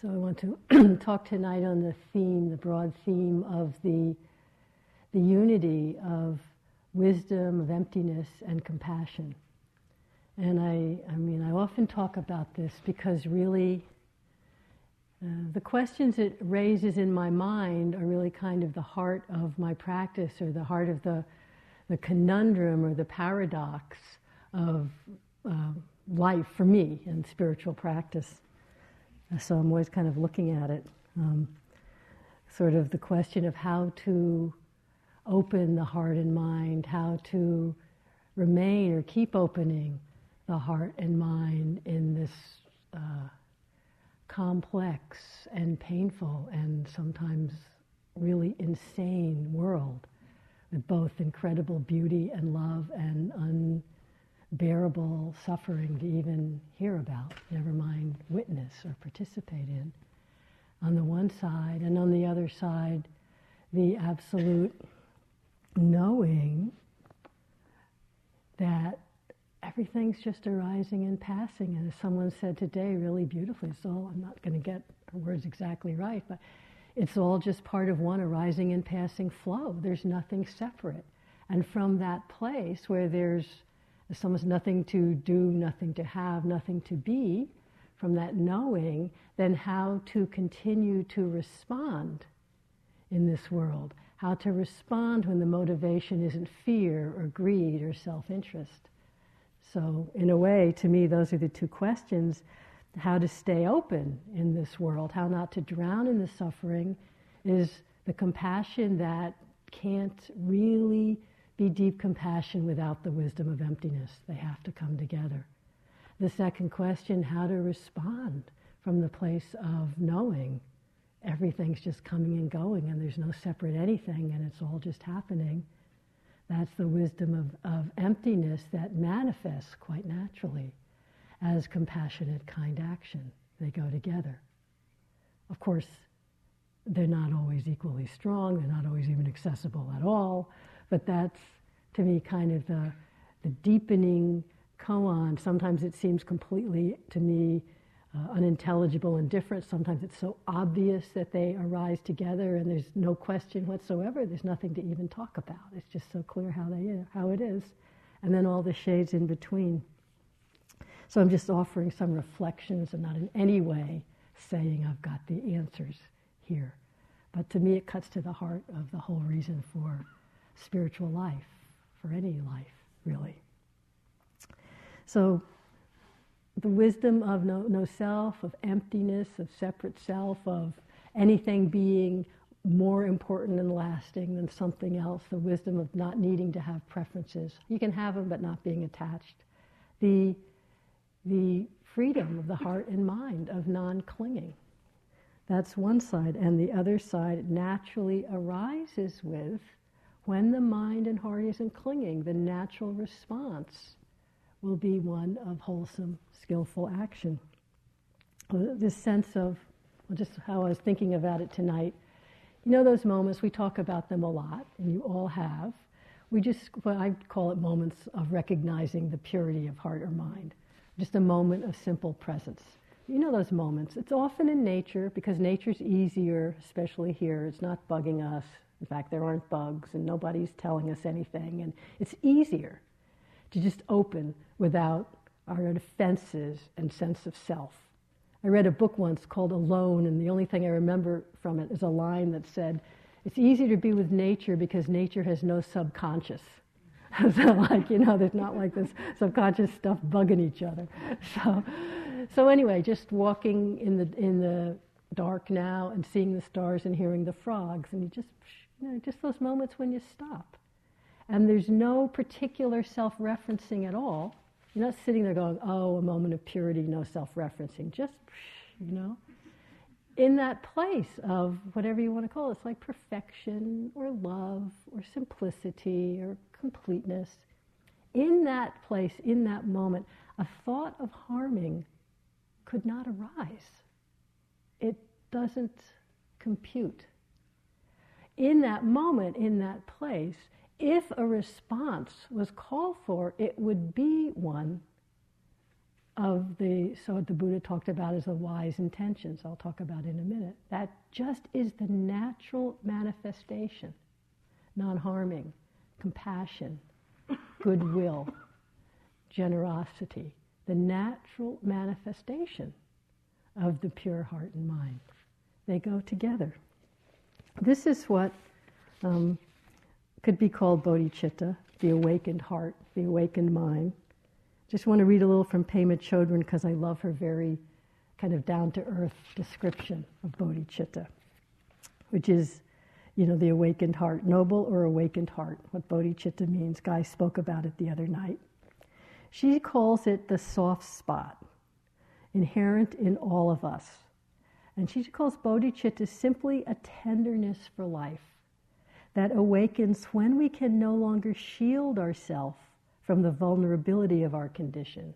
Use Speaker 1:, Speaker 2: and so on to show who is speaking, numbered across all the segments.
Speaker 1: So I want to talk tonight on the theme, the broad theme of the, the unity of wisdom, of emptiness, and compassion. And I, I mean, I often talk about this because really uh, the questions it raises in my mind are really kind of the heart of my practice or the heart of the, the conundrum or the paradox of uh, life for me and spiritual practice. So I'm always kind of looking at it. Um, sort of the question of how to open the heart and mind, how to remain or keep opening the heart and mind in this uh, complex and painful and sometimes really insane world with both incredible beauty and love and un bearable suffering to even hear about, never mind witness or participate in, on the one side, and on the other side, the absolute knowing that everything's just arising and passing. And as someone said today really beautifully, so I'm not going to get her words exactly right, but it's all just part of one arising and passing flow. There's nothing separate. And from that place where there's there's almost nothing to do, nothing to have, nothing to be, from that knowing, then how to continue to respond in this world. How to respond when the motivation isn't fear or greed or self interest. So, in a way, to me, those are the two questions how to stay open in this world, how not to drown in the suffering, is the compassion that can't really be deep compassion without the wisdom of emptiness. They have to come together. The second question how to respond from the place of knowing everything's just coming and going and there's no separate anything and it's all just happening. That's the wisdom of, of emptiness that manifests quite naturally as compassionate, kind action. They go together. Of course, they're not always equally strong, they're not always even accessible at all. But that's, to me, kind of the, the deepening koan. Sometimes it seems completely, to me, uh, unintelligible and different. Sometimes it's so obvious that they arise together and there's no question whatsoever. There's nothing to even talk about. It's just so clear how, they, how it is. And then all the shades in between. So I'm just offering some reflections and not in any way saying I've got the answers here. But to me, it cuts to the heart of the whole reason for spiritual life, for any life, really. So, the wisdom of no, no self, of emptiness, of separate self, of anything being more important and lasting than something else, the wisdom of not needing to have preferences. You can have them, but not being attached. The, the freedom of the heart and mind, of non clinging. That's one side. And the other side naturally arises with when the mind and heart isn't clinging, the natural response will be one of wholesome, skillful action. Uh, this sense of, well, just how I was thinking about it tonight, you know those moments, we talk about them a lot, and you all have. We just, well, I call it moments of recognizing the purity of heart or mind. Just a moment of simple presence. You know those moments. It's often in nature because nature's easier, especially here. It's not bugging us, in fact, there aren't bugs and nobody's telling us anything. And it's easier to just open without our defenses and sense of self. I read a book once called Alone, and the only thing I remember from it is a line that said, It's easy to be with nature because nature has no subconscious. so, like, you know, there's not like this subconscious stuff bugging each other. So, so anyway, just walking in the, in the dark now and seeing the stars and hearing the frogs, and you just you know, just those moments when you stop. And there's no particular self referencing at all. You're not sitting there going, oh, a moment of purity, no self referencing. Just, you know, in that place of whatever you want to call it. It's like perfection or love or simplicity or completeness. In that place, in that moment, a thought of harming could not arise. It doesn't compute in that moment, in that place, if a response was called for, it would be one of the, so what the Buddha talked about as the wise intentions, I'll talk about in a minute. That just is the natural manifestation non harming, compassion, goodwill, generosity, the natural manifestation of the pure heart and mind. They go together. This is what um, could be called bodhicitta, the awakened heart, the awakened mind. Just want to read a little from Pema Chodron because I love her very kind of down to earth description of bodhicitta, which is, you know, the awakened heart, noble or awakened heart, what bodhicitta means. Guy spoke about it the other night. She calls it the soft spot, inherent in all of us. And she calls bodhicitta simply a tenderness for life that awakens when we can no longer shield ourselves from the vulnerability of our condition,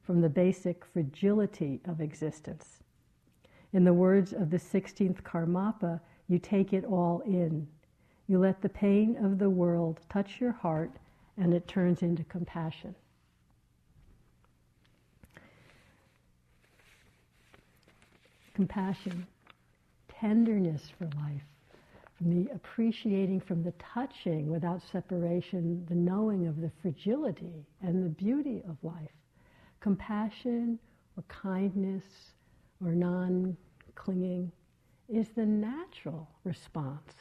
Speaker 1: from the basic fragility of existence. In the words of the 16th Karmapa, you take it all in. You let the pain of the world touch your heart and it turns into compassion. Compassion, tenderness for life, from the appreciating, from the touching without separation, the knowing of the fragility and the beauty of life. Compassion or kindness or non clinging is the natural response.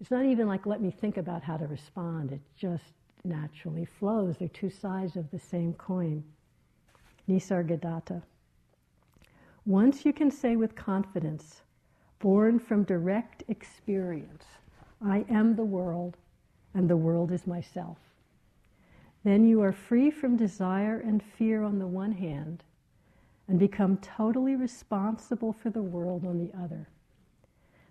Speaker 1: It's not even like, let me think about how to respond. It just naturally flows. They're two sides of the same coin. Nisargadatta. Once you can say with confidence, born from direct experience. I am the world, and the world is myself. Then you are free from desire and fear on the one hand, and become totally responsible for the world on the other.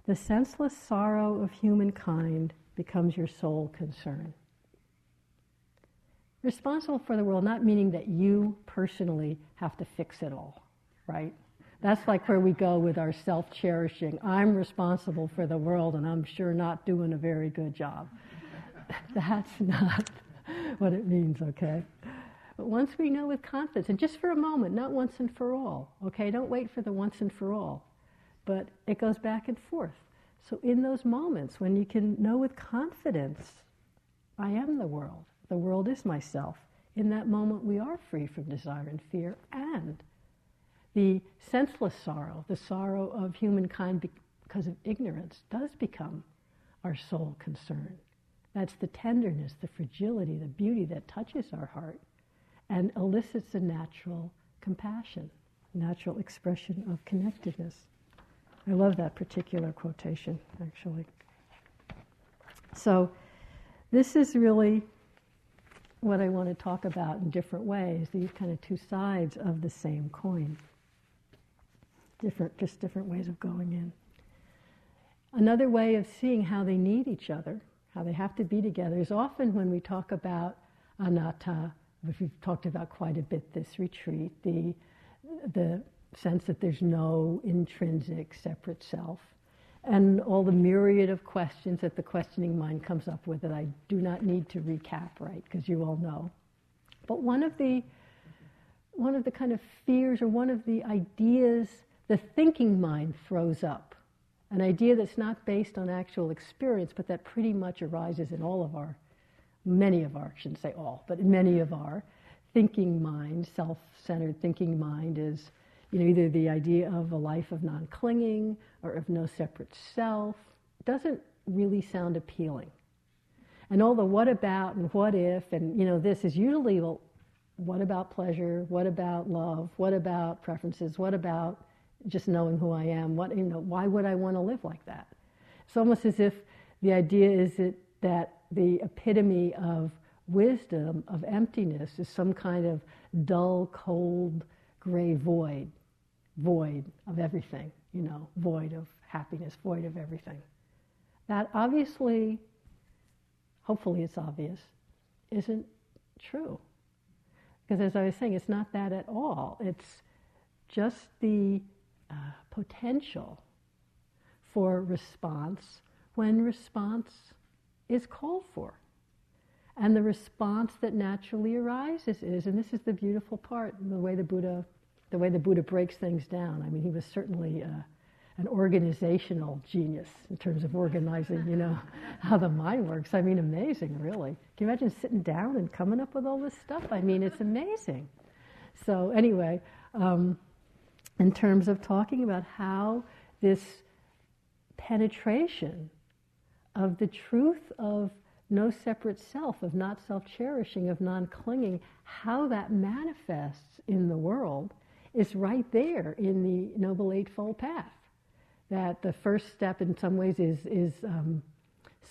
Speaker 1: The senseless sorrow of humankind becomes your sole concern. Responsible for the world, not meaning that you personally have to fix it all, right? That's like where we go with our self cherishing. I'm responsible for the world and I'm sure not doing a very good job. That's not what it means, okay? But once we know with confidence, and just for a moment, not once and for all, okay? Don't wait for the once and for all. But it goes back and forth. So in those moments when you can know with confidence, I am the world, the world is myself, in that moment we are free from desire and fear and the senseless sorrow, the sorrow of humankind because of ignorance, does become our sole concern. That's the tenderness, the fragility, the beauty that touches our heart and elicits a natural compassion, natural expression of connectedness. I love that particular quotation, actually. So, this is really what I want to talk about in different ways, these kind of two sides of the same coin different, just different ways of going in. Another way of seeing how they need each other, how they have to be together, is often when we talk about anatta, which we've talked about quite a bit this retreat, the, the sense that there's no intrinsic separate self, and all the myriad of questions that the questioning mind comes up with that I do not need to recap, right, because you all know. But one of the one of the kind of fears or one of the ideas the thinking mind throws up an idea that's not based on actual experience, but that pretty much arises in all of our, many of our, I shouldn't say all, but in many of our thinking mind, self centered thinking mind is you know, either the idea of a life of non clinging or of no separate self. doesn't really sound appealing. And all the what about and what if and you know this is usually well, what about pleasure? What about love? What about preferences? What about just knowing who I am. What, you know, why would I want to live like that? It's almost as if the idea is that, that the epitome of wisdom, of emptiness, is some kind of dull, cold, gray void, void of everything, you know, void of happiness, void of everything. That obviously, hopefully it's obvious, isn't true. Because as I was saying, it's not that at all. It's just the uh, potential for response when response is called for. And the response that naturally arises is, and this is the beautiful part, the way the Buddha, the way the Buddha breaks things down. I mean, he was certainly uh, an organizational genius in terms of organizing, you know, how the mind works. I mean, amazing, really. Can you imagine sitting down and coming up with all this stuff? I mean, it's amazing. So, anyway, um, in terms of talking about how this penetration of the truth of no separate self, of not self cherishing, of non clinging, how that manifests in the world is right there in the Noble Eightfold Path. That the first step, in some ways, is, is um,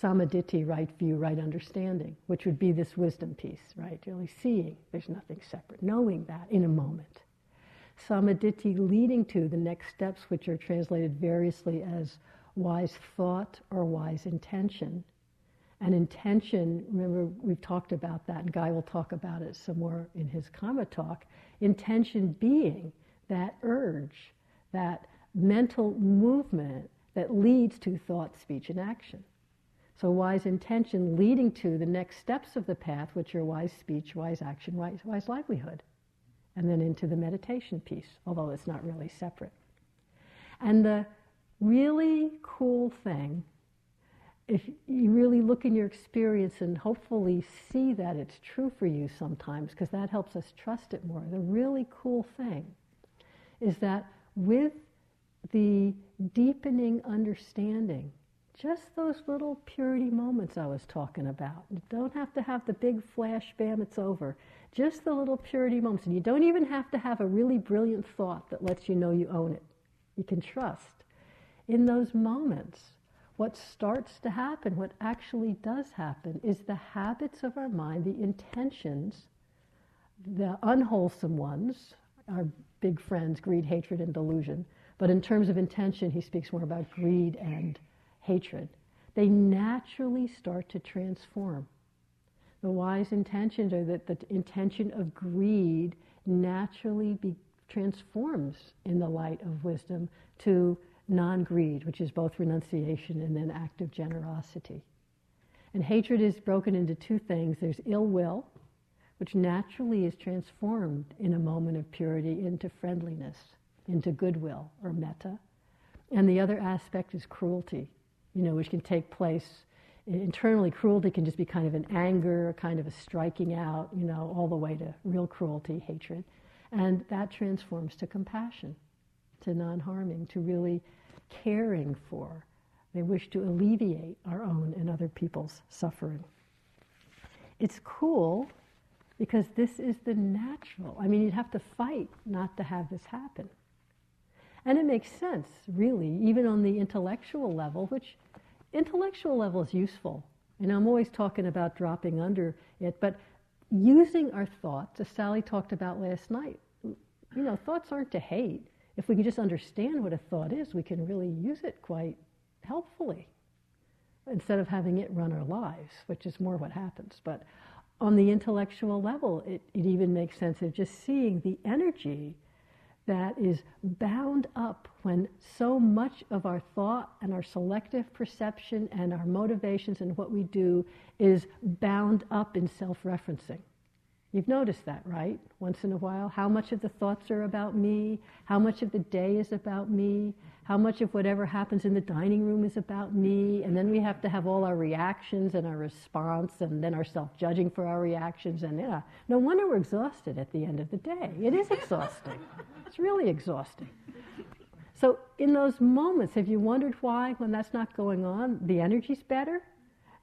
Speaker 1: samma ditthi, right view, right understanding, which would be this wisdom piece, right? Really seeing there's nothing separate, knowing that in a moment. Samma ditthi leading to the next steps, which are translated variously as wise thought or wise intention. And intention, remember we've talked about that, and Guy will talk about it some more in his karma talk. Intention being that urge, that mental movement that leads to thought, speech, and action. So, wise intention leading to the next steps of the path, which are wise speech, wise action, wise, wise livelihood. And then into the meditation piece, although it's not really separate. And the really cool thing, if you really look in your experience and hopefully see that it's true for you sometimes, because that helps us trust it more, the really cool thing is that with the deepening understanding just those little purity moments I was talking about. You don't have to have the big flash, bam, it's over. Just the little purity moments. And you don't even have to have a really brilliant thought that lets you know you own it. You can trust. In those moments, what starts to happen, what actually does happen, is the habits of our mind, the intentions, the unwholesome ones, our big friends, greed, hatred, and delusion. But in terms of intention, he speaks more about greed and hatred, they naturally start to transform. The wise intentions are that the intention of greed naturally be, transforms in the light of wisdom to non greed, which is both renunciation and then active generosity. And hatred is broken into two things there's ill will, which naturally is transformed in a moment of purity into friendliness, into goodwill or metta. And the other aspect is cruelty, you know, which can take place internally. Cruelty can just be kind of an anger, kind of a striking out, you know, all the way to real cruelty, hatred. And that transforms to compassion, to non harming, to really caring for. They wish to alleviate our own and other people's suffering. It's cool because this is the natural. I mean, you'd have to fight not to have this happen. And it makes sense, really, even on the intellectual level, which intellectual level is useful. And I'm always talking about dropping under it, but using our thoughts, as Sally talked about last night, you know, thoughts aren't to hate. If we can just understand what a thought is, we can really use it quite helpfully instead of having it run our lives, which is more what happens. But on the intellectual level, it, it even makes sense of just seeing the energy that is bound up when so much of our thought and our selective perception and our motivations and what we do is bound up in self referencing. You've noticed that, right? Once in a while. How much of the thoughts are about me? How much of the day is about me? How much of whatever happens in the dining room is about me? And then we have to have all our reactions and our response and then our self judging for our reactions. And yeah, no wonder we're exhausted at the end of the day. It is exhausting. it's really exhausting. So, in those moments, have you wondered why, when that's not going on, the energy's better?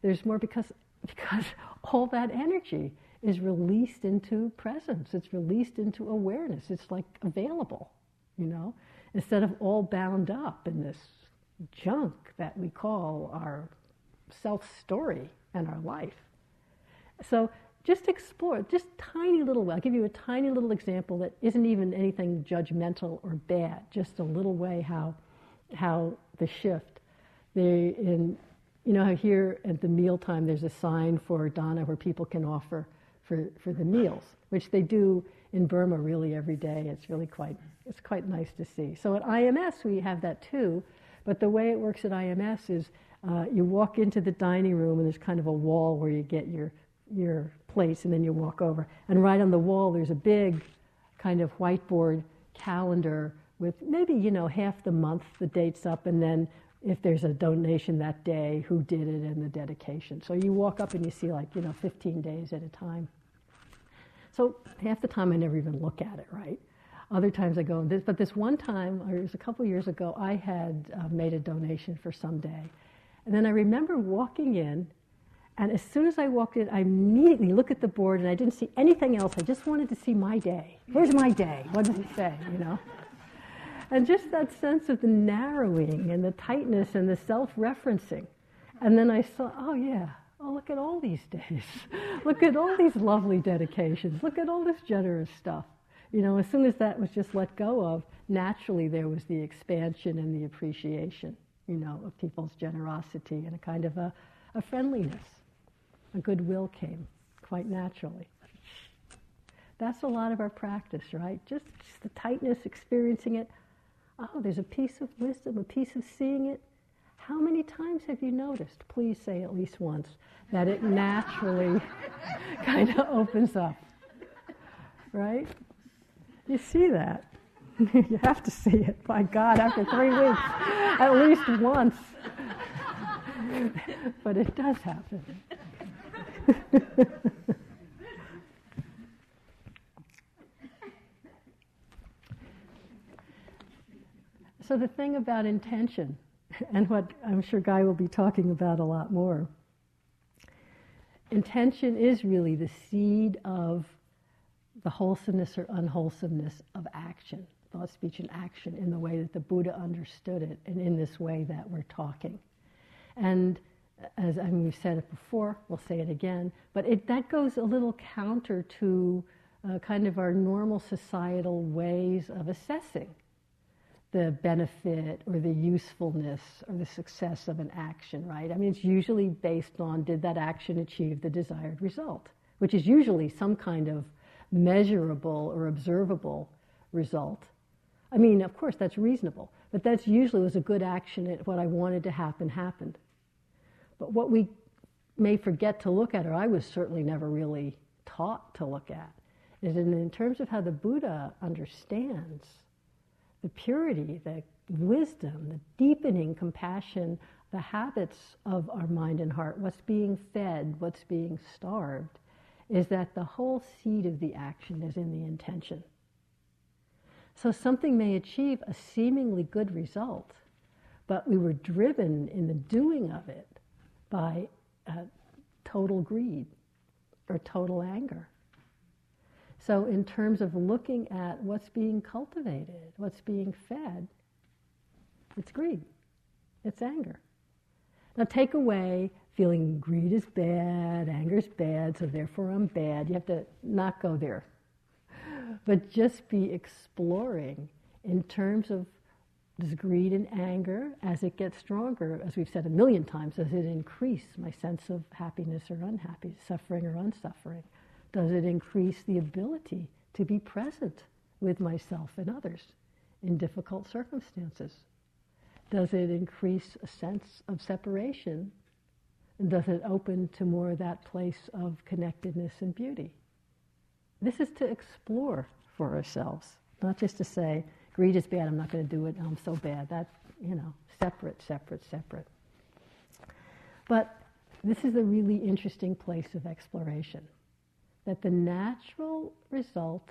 Speaker 1: There's more because, because all that energy is released into presence. It's released into awareness. It's like available, you know, instead of all bound up in this junk that we call our self story and our life. So just explore, just tiny little I'll give you a tiny little example that isn't even anything judgmental or bad, just a little way how, how the shift. They, in, you know, here at the mealtime, there's a sign for dana where people can offer for, for the meals, which they do in Burma really every day. It's really quite, it's quite nice to see. So at IMS, we have that too, but the way it works at IMS is uh, you walk into the dining room and there's kind of a wall where you get your your place and then you walk over. And right on the wall, there's a big kind of whiteboard calendar with maybe, you know, half the month, the dates up, and then if there's a donation that day, who did it, and the dedication. So you walk up and you see like, you know, 15 days at a time. So half the time I never even look at it, right? Other times I go, this, but this one time, or it was a couple years ago, I had uh, made a donation for some day. And then I remember walking in, and as soon as I walked in, I immediately looked at the board and I didn't see anything else. I just wanted to see my day. Where's my day? What does it say, you know? And just that sense of the narrowing and the tightness and the self referencing. And then I saw, oh, yeah, oh, look at all these days. look at all these lovely dedications. Look at all this generous stuff. You know, as soon as that was just let go of, naturally there was the expansion and the appreciation, you know, of people's generosity and a kind of a, a friendliness. A goodwill came quite naturally. That's a lot of our practice, right? Just, just the tightness, experiencing it. Oh, there's a piece of wisdom, a piece of seeing it. How many times have you noticed? Please say at least once that it naturally kind of opens up. Right? You see that. you have to see it. My God, after three weeks, at least once. but it does happen. So, the thing about intention, and what I'm sure Guy will be talking about a lot more, intention is really the seed of the wholesomeness or unwholesomeness of action, thought, speech, and action in the way that the Buddha understood it, and in this way that we're talking. And as I mean, we've said it before, we'll say it again, but it, that goes a little counter to uh, kind of our normal societal ways of assessing the benefit or the usefulness or the success of an action, right? I mean, it's usually based on did that action achieve the desired result, which is usually some kind of measurable or observable result. I mean, of course, that's reasonable, but that's usually was a good action. what I wanted to happen happened. But what we may forget to look at, or I was certainly never really taught to look at, is in terms of how the Buddha understands the purity, the wisdom, the deepening compassion, the habits of our mind and heart, what's being fed, what's being starved, is that the whole seed of the action is in the intention. So something may achieve a seemingly good result, but we were driven in the doing of it by uh, total greed or total anger so, in terms of looking at what's being cultivated, what's being fed, it's greed, it's anger. Now, take away feeling greed is bad, anger is bad, so therefore I'm bad. You have to not go there. But just be exploring in terms of does greed and anger, as it gets stronger, as we've said a million times, does it increase my sense of happiness or unhappiness, suffering or unsuffering? Does it increase the ability to be present with myself and others in difficult circumstances? Does it increase a sense of separation? And does it open to more of that place of connectedness and beauty? This is to explore for ourselves, not just to say, greed is bad, I'm not going to do it, I'm so bad. That, you know, separate, separate, separate. But this is a really interesting place of exploration that the natural result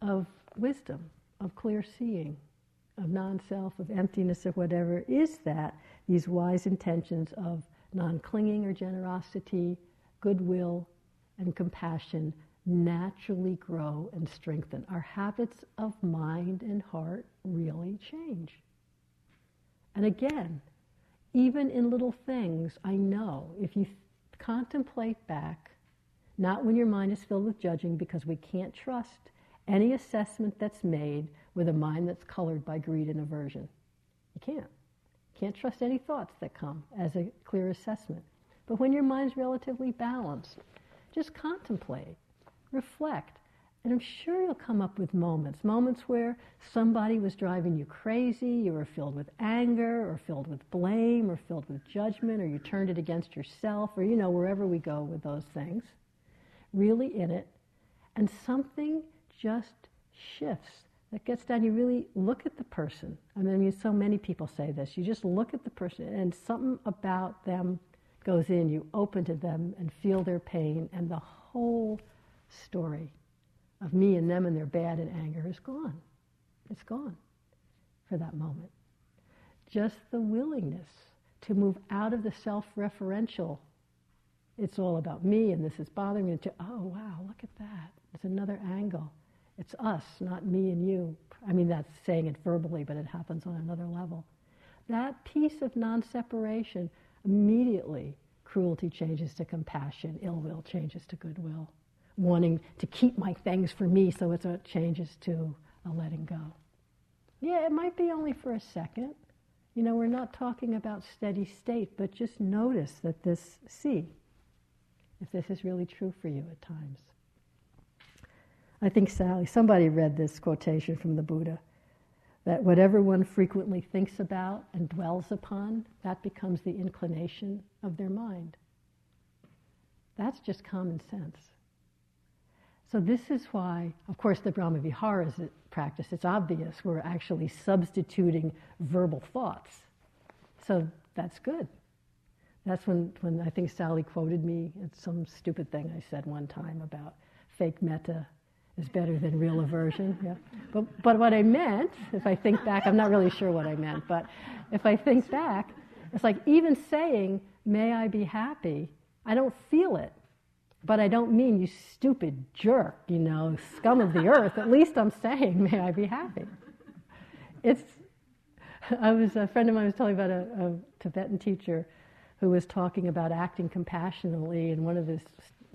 Speaker 1: of wisdom, of clear seeing, of non self, of emptiness, of whatever, is that these wise intentions of non clinging or generosity, goodwill, and compassion naturally grow and strengthen. Our habits of mind and heart really change. And again, even in little things, I know if you contemplate back not when your mind is filled with judging, because we can't trust any assessment that's made with a mind that's colored by greed and aversion. You can't. Can't trust any thoughts that come as a clear assessment. But when your mind's relatively balanced, just contemplate, reflect, and I'm sure you'll come up with moments, moments where somebody was driving you crazy, you were filled with anger, or filled with blame, or filled with judgment, or you turned it against yourself, or you know, wherever we go with those things. really in it, and something just shifts. That gets down, you really look at the person. I mean, so many people say this. You just look at the person, and something about them goes in. You open to them and feel their pain, and the whole story of me and them and their bad and anger is gone. It's gone for that moment. Just the willingness to move out of the self referential. It's all about me and this is bothering me. To, oh, wow, look at that. It's another angle. It's us, not me and you. I mean, that's saying it verbally, but it happens on another level. That piece of non separation, immediately cruelty changes to compassion, ill will changes to goodwill, wanting to keep my things for me, so it changes to a letting go. Yeah, it might be only for a second. You know, we're not talking about steady state, but just notice that this, see if this is really true for you at times. I think Sally, somebody read this quotation from the Buddha that whatever one frequently thinks about and dwells upon, that becomes the inclination of their mind. That's just common sense. So, this is why, of course, the Brahma Viharas practice, it's obvious we're actually substituting verbal thoughts. So, that's good. That's when, when I think Sally quoted me at some stupid thing I said one time about fake metta is better than real aversion. Yeah. But, but what I meant, if I think back, I'm not really sure what I meant, but if I think back, it's like even saying, may I be happy, I don't feel it. But I don't mean you stupid jerk, you know, scum of the earth. At least I'm saying, may I be happy. It's, I was, a friend of mine was telling about a, a Tibetan teacher who was talking about acting compassionately, and one of his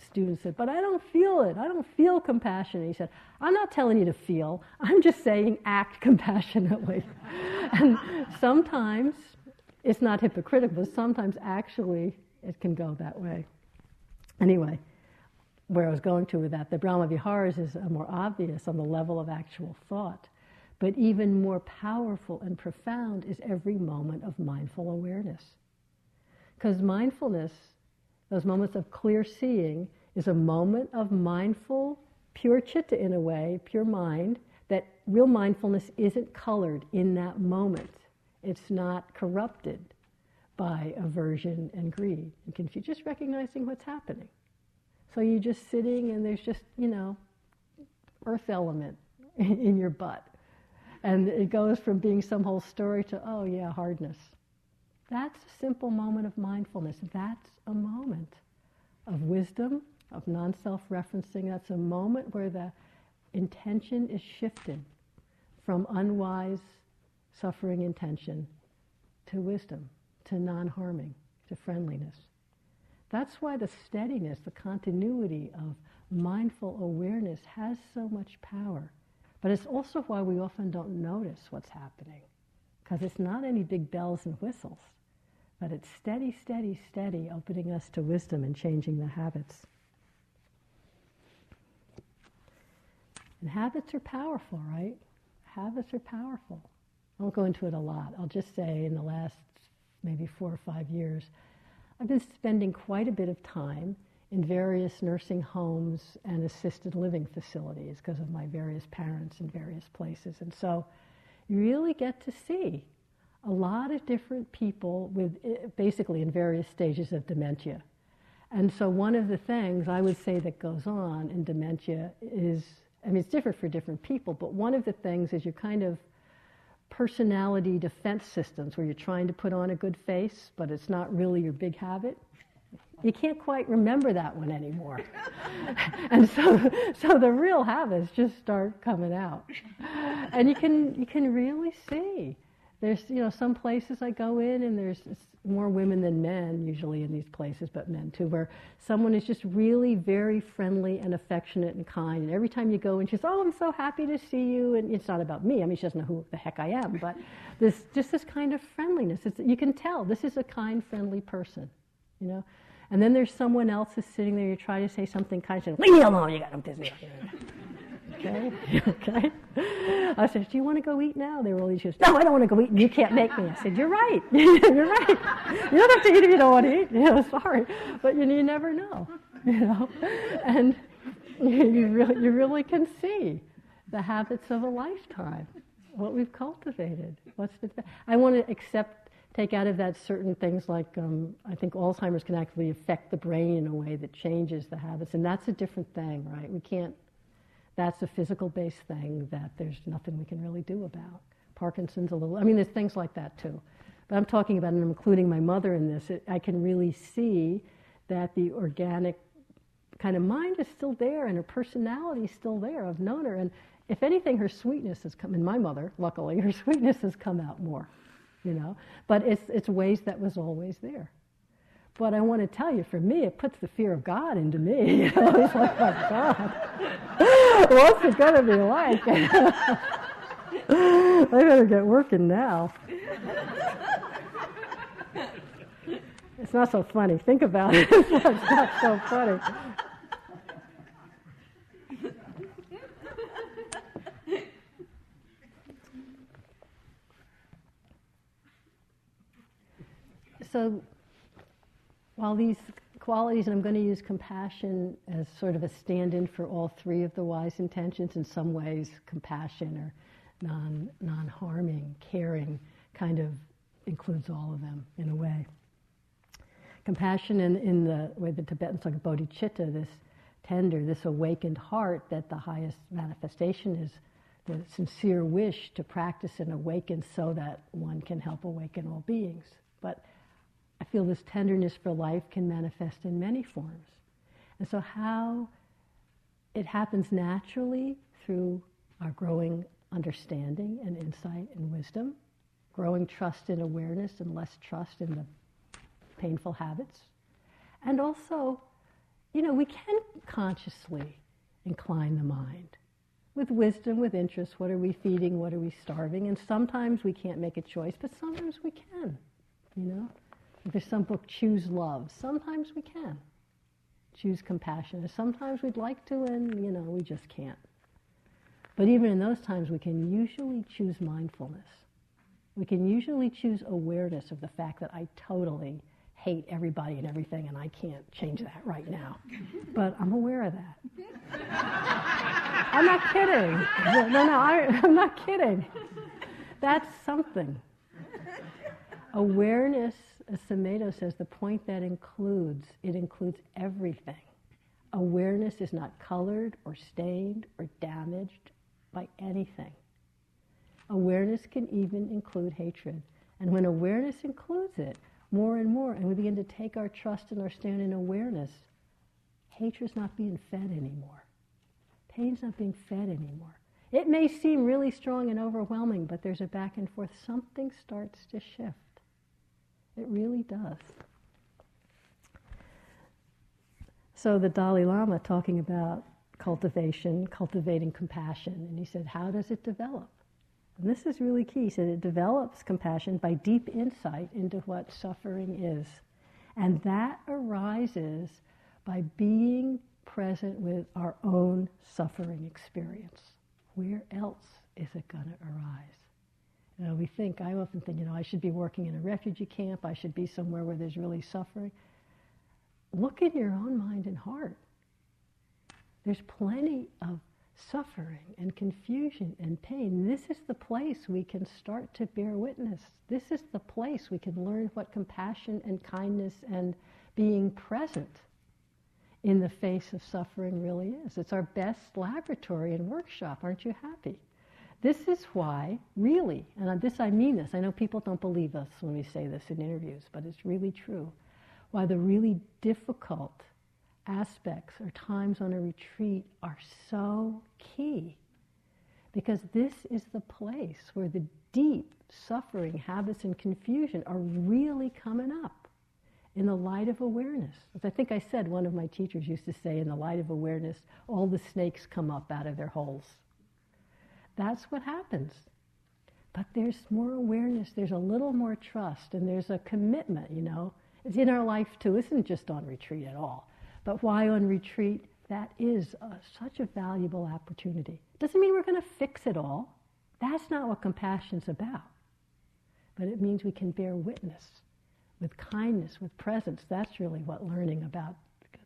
Speaker 1: student said, But I don't feel it. I don't feel compassion. he said, I'm not telling you to feel. I'm just saying act compassionately. and sometimes it's not hypocritical, but sometimes actually it can go that way. Anyway, where I was going to with that, the Brahma Viharas is more obvious on the level of actual thought. But even more powerful and profound is every moment of mindful awareness. Because mindfulness those moments of clear seeing, is a moment of mindful, pure chitta in a way, pure mind, that real mindfulness isn't colored in that moment. It's not corrupted by aversion and greed and confusion, just recognizing what's happening. So you're just sitting and there's just, you know, earth element in your butt. And it goes from being some whole story to, oh yeah, hardness. That's a simple moment of mindfulness. That's a moment of wisdom, of non self referencing. That's a moment where the intention is shifted from unwise suffering intention to wisdom, to non harming, to friendliness. That's why the steadiness, the continuity of mindful awareness has so much power. But it's also why we often don't notice what's happening, because it's not any big bells and whistles. But it's steady, steady, steady, opening us to wisdom and changing the habits. And habits are powerful, right? Habits are powerful. I won't go into it a lot. I'll just say in the last maybe four or five years, I've been spending quite a bit of time in various nursing homes and assisted living facilities because of my various parents in various places. And so you really get to see a lot of different people with eh, basically in various stages of dementia. And so one of the things I would say that goes on in dementia is, I mean, it's different for different people, but one of the things is your kind of personality defense systems where you're trying to put on a good face, but it's not really your big habit. You can't quite remember that one anymore. and so, so the real habits just start coming out. And you can, you can really see there's you know some places I go in and there's more women than men usually in these places, but men too, where someone is just really very friendly and affectionate and kind. And every time you go and she's, oh, I'm so happy to see you. And it's not about me. I mean, she doesn't know who the heck I am, but this just this kind of friendliness. It's, you can tell this is a kind, friendly person, you know. And then there's someone else who's sitting there. You try to say something kind, of leave me alone. You got no business. Okay? okay? I said, Do you want to go eat now? They were all these No, I don't want to go eat. You can't make me. I said, You're right. You're right. You don't have to eat if you don't want to eat. You know, sorry. But you, you never know. you know, and you really, you really can see the habits of a lifetime, what we've cultivated. What's the, I want to accept, take out of that certain things like um, I think Alzheimer's can actually affect the brain in a way that changes the habits, and that's a different thing, right? We can't. That's a physical-based thing that there's nothing we can really do about. Parkinson's a little. I mean, there's things like that too. But I'm talking about, and I'm including my mother in this. It, I can really see that the organic kind of mind is still there and her personality is still there. I've known her, and if anything, her sweetness has come. In my mother, luckily, her sweetness has come out more, you know. But it's it's ways that was always there. But I want to tell you, for me, it puts the fear of God into me. It's like, oh God, what's it going to be like? I better get working now. It's not so funny. Think about it. it's not so funny. so while these qualities, and I'm going to use compassion as sort of a stand in for all three of the wise intentions, in some ways, compassion or non, non-harming, caring kind of includes all of them in a way. Compassion in, in the way the Tibetans talk about bodhicitta, this tender, this awakened heart that the highest manifestation is the sincere wish to practice and awaken so that one can help awaken all beings. But feel this tenderness for life can manifest in many forms. And so, how it happens naturally through our growing understanding and insight and wisdom, growing trust and awareness and less trust in the painful habits. And also, you know, we can consciously incline the mind with wisdom, with interest. What are we feeding? What are we starving? And sometimes we can't make a choice, but sometimes we can, you know. There's some book, Choose Love, sometimes we can. Choose compassion. Sometimes we'd like to, and, you know, we just can't. But even in those times, we can usually choose mindfulness. We can usually choose awareness of the fact that I totally hate everybody and everything, and I can't change that right now. But I'm aware of that. I'm not kidding. No, no, I, I'm not kidding. That's something. Awareness, Sumedho says, the point that includes, it includes everything. Awareness is not colored or stained or damaged by anything. Awareness can even include hatred. And when awareness includes it, more and more, and we begin to take our trust and our stand in awareness, hatred's not being fed anymore. Pain's not being fed anymore. It may seem really strong and overwhelming, but there's a back and forth. Something starts to shift. It really does. So the Dalai Lama talking about cultivation, cultivating compassion, and he said, how does it develop? And this is really key. He said it develops compassion by deep insight into what suffering is. And that arises by being present with our own suffering experience. Where else is it going to arise? You know, we think, I often think, you know, I should be working in a refugee camp, I should be somewhere where there's really suffering. Look in your own mind and heart. There's plenty of suffering and confusion and pain. This is the place we can start to bear witness. This is the place we can learn what compassion and kindness and being present in the face of suffering really is. It's our best laboratory and workshop. Aren't you happy? This is why, really, and this I mean this, I know people don't believe us when we say this in interviews, but it's really true. Why the really difficult aspects or times on a retreat are so key. Because this is the place where the deep suffering, habits, and confusion are really coming up in the light of awareness. As I think I said, one of my teachers used to say, in the light of awareness, all the snakes come up out of their holes. That's what happens. But there's more awareness, there's a little more trust, and there's a commitment, you know. It's in our life too. Isn't just on retreat at all. But why on retreat? That is a, such a valuable opportunity. Doesn't mean we're going to fix it all. That's not what compassion's about. But it means we can bear witness with kindness, with presence. That's really what learning about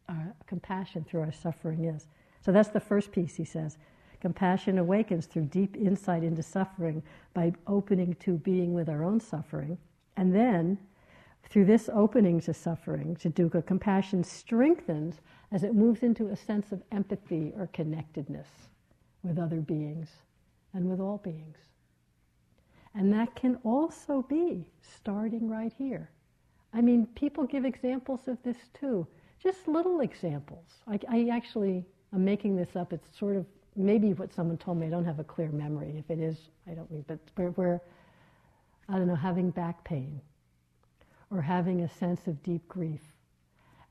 Speaker 1: our compassion through our suffering is. So that's the first piece, he says. Compassion awakens through deep insight into suffering by opening to being with our own suffering. And then, through this opening to suffering, to dukkha, compassion strengthens as it moves into a sense of empathy or connectedness with other beings and with all beings. And that can also be starting right here. I mean, people give examples of this too, just little examples. I, I actually, I'm making this up. It's sort of maybe what someone told me. I don't have a clear memory. If it is, I don't mean, but where I don't know, having back pain or having a sense of deep grief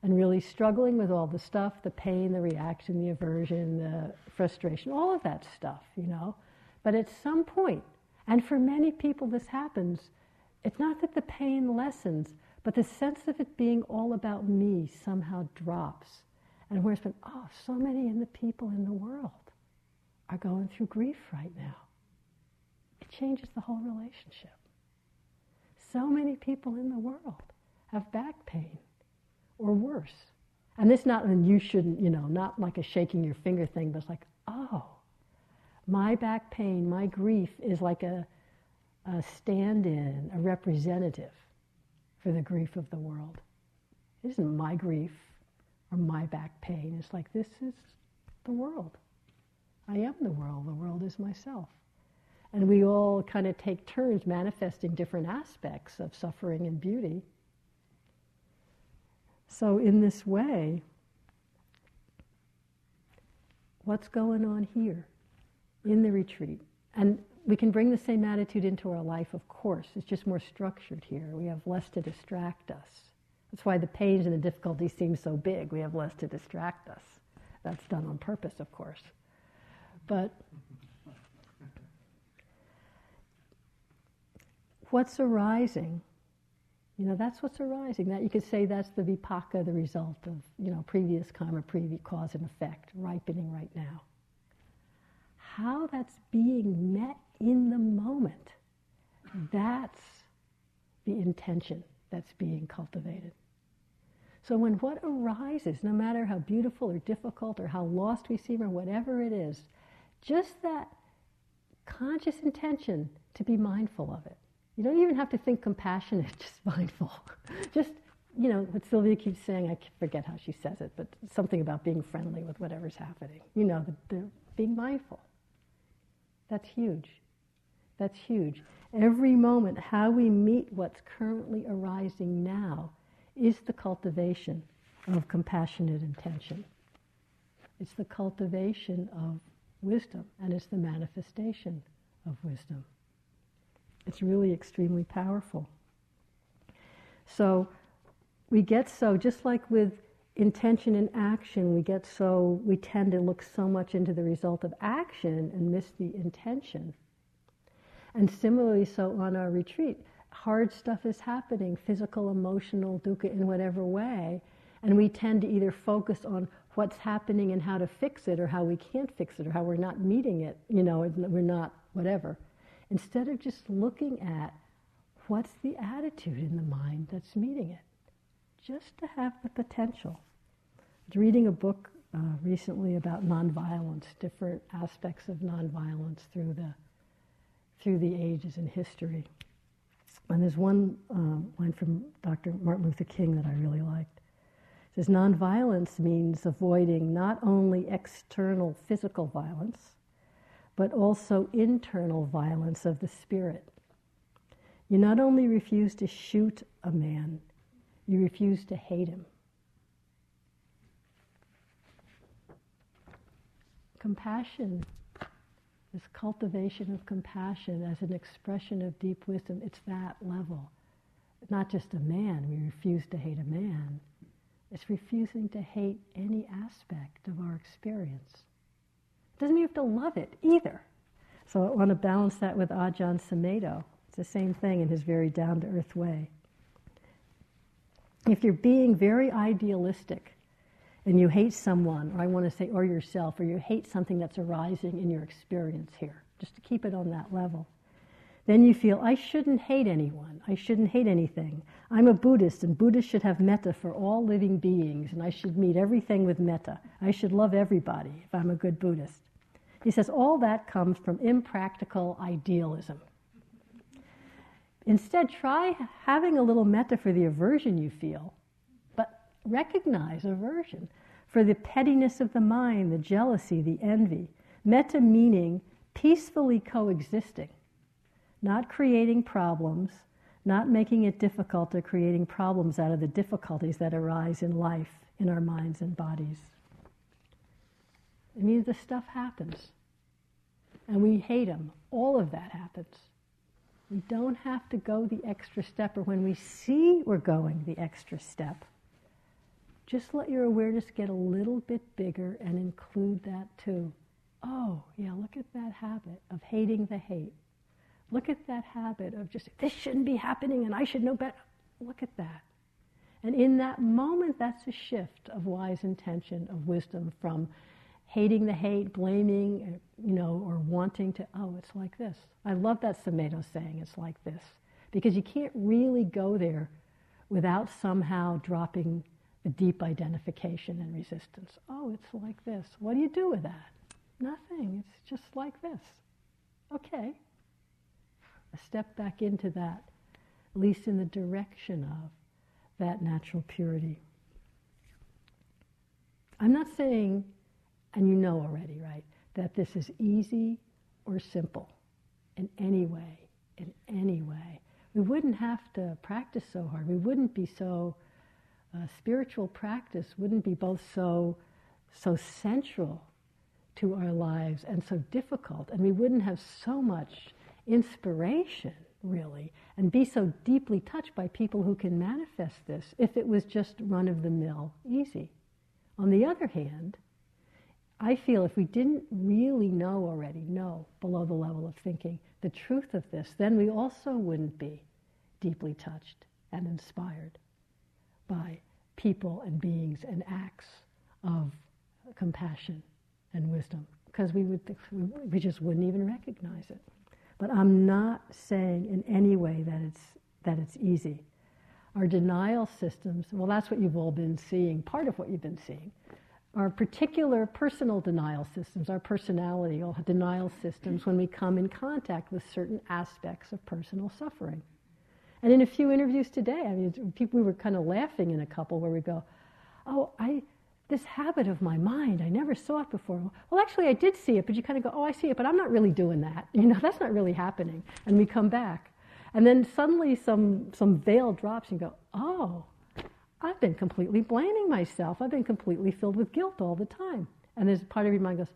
Speaker 1: and really struggling with all the stuff the pain, the reaction, the aversion, the frustration, all of that stuff, you know. But at some point, and for many people this happens, it's not that the pain lessens, but the sense of it being all about me somehow drops. And where it's been, oh, so many in the people in the world are going through grief right now. It changes the whole relationship. So many people in the world have back pain or worse. And this not, and you shouldn't, you know, not like a shaking your finger thing, but it's like, oh, my back pain, my grief is like a, a stand in, a representative for the grief of the world. It isn't my grief or my back pain. It's like this is the world. I am the world. The world is myself. And we all kind of take turns manifesting different aspects of suffering and beauty. So, in this way, what's going on here in the retreat? And we can bring the same attitude into our life, of course. It's just more structured here. We have less to distract us. That's why the pains and the difficulties seem so big. We have less to distract us. That's done on purpose, of course. But what's arising? You know, that's what's arising. That you could say that's the vipaka, the result of you know previous karma, previous cause and effect, ripening right now. How that's being met in the moment, that's the intention that's being cultivated. So when what arises, no matter how beautiful or difficult or how lost we seem or whatever it is, just that conscious intention to be mindful of it. You don't even have to think compassionate, just mindful. just, you know, what Sylvia keeps saying, I forget how she says it, but something about being friendly with whatever's happening. You know, the, the being mindful. That's huge. That's huge. Every moment, how we meet what's currently arising now is the cultivation of compassionate intention. It's the cultivation of wisdom, and it's the manifestation of wisdom. It's really extremely powerful. So we get so, just like with intention and action, we get so, we tend to look so much into the result of action and miss the intention. And similarly, so on our retreat, hard stuff is happening, physical, emotional, dukkha, in whatever way, and we tend to either focus on what's happening and how to fix it or how we can't fix it or how we're not meeting it, you know, we're not whatever. Instead of just looking at what's the attitude in the mind that's meeting it, just to have the potential. I was reading a book uh, recently about nonviolence, different aspects of nonviolence through the through the ages in history. And there's one uh, line from Dr. Martin Luther King that I really liked says nonviolence means avoiding not only external physical violence, but also internal violence of the spirit. You not only refuse to shoot a man, you refuse to hate him. Compassion, this cultivation of compassion as an expression of deep wisdom, it's that level. Not just a man, we refuse to hate a man, it's refusing to hate any aspect of our experience. It doesn't mean you have to love it either. So I want to balance that with ah Ajahn Sumedho. It's the same thing in his very down to earth way. If you're being very idealistic and you hate someone, or I want to say, or yourself, or you hate something that's arising in your experience here, just to keep it on that level, Then you feel, I shouldn't hate anyone. I shouldn't hate anything. I'm a Buddhist, and Buddhists should have metta for all living beings, and I should meet everything with metta. I should love everybody if I'm a good Buddhist. He says all that comes from impractical idealism. Instead, try having a little metta for the aversion you feel, but recognize aversion for the pettiness of the mind, the jealousy, the envy. Metta meaning peacefully coexisting not creating problems, not making it difficult or creating problems out of the difficulties that arise in life, in our minds and bodies. It means the stuff happens. And we hate them. All of that happens. We don't have to go the extra step, or when we see we're going the extra step, just let your awareness get a little bit bigger and include that too. Oh, yeah, look at that habit of hating the hate. Look at that habit of just, this shouldn't be happening and I should know better. Look at that. And in that moment, that's a shift of wise intention, of wisdom from hating the hate, blaming, uh, you know, or wanting to, oh, it's like this. I love that Sumedho saying, it's like this. Because you can't really go there without somehow dropping the deep identification and resistance. Oh, it's like this. What do you do with that? Nothing. It's just like this. Okay, step back into that, at least in the direction of that natural purity. I'm not saying, and you know already, right, that this is easy or simple in any way, in any way. We wouldn't have to practice so hard. We wouldn't be so, uh, spiritual practice wouldn't be both so, so central to our lives and so difficult, and we wouldn't have so much inspiration, really, and be so deeply touched by people who can manifest this if it was just run of the mill easy. On the other hand, I feel if we didn't really know already, know below the level of thinking, the truth of this, then we also wouldn't be deeply touched and inspired by people and beings and acts of compassion and wisdom because we would we just wouldn't even recognize it. But I'm not saying in any way that it's, that it's easy. Our denial systems, well, that's what you've all been seeing, part of what you've been seeing. Our particular personal denial systems, our personality denial systems, when we come in contact with certain aspects of personal suffering. And in a few interviews today, I mean, people, we were kind of laughing in a couple where we go, oh, I, this habit of my mind. I never saw it before. Well, actually, I did see it, but you kind of go, oh, I see it, but I'm not really doing that. You know, that's not really happening. And we come back. And then suddenly some, some veil drops and you go, oh, I've been completely blaming myself. I've been completely filled with guilt all the time. And there's part of your mind goes,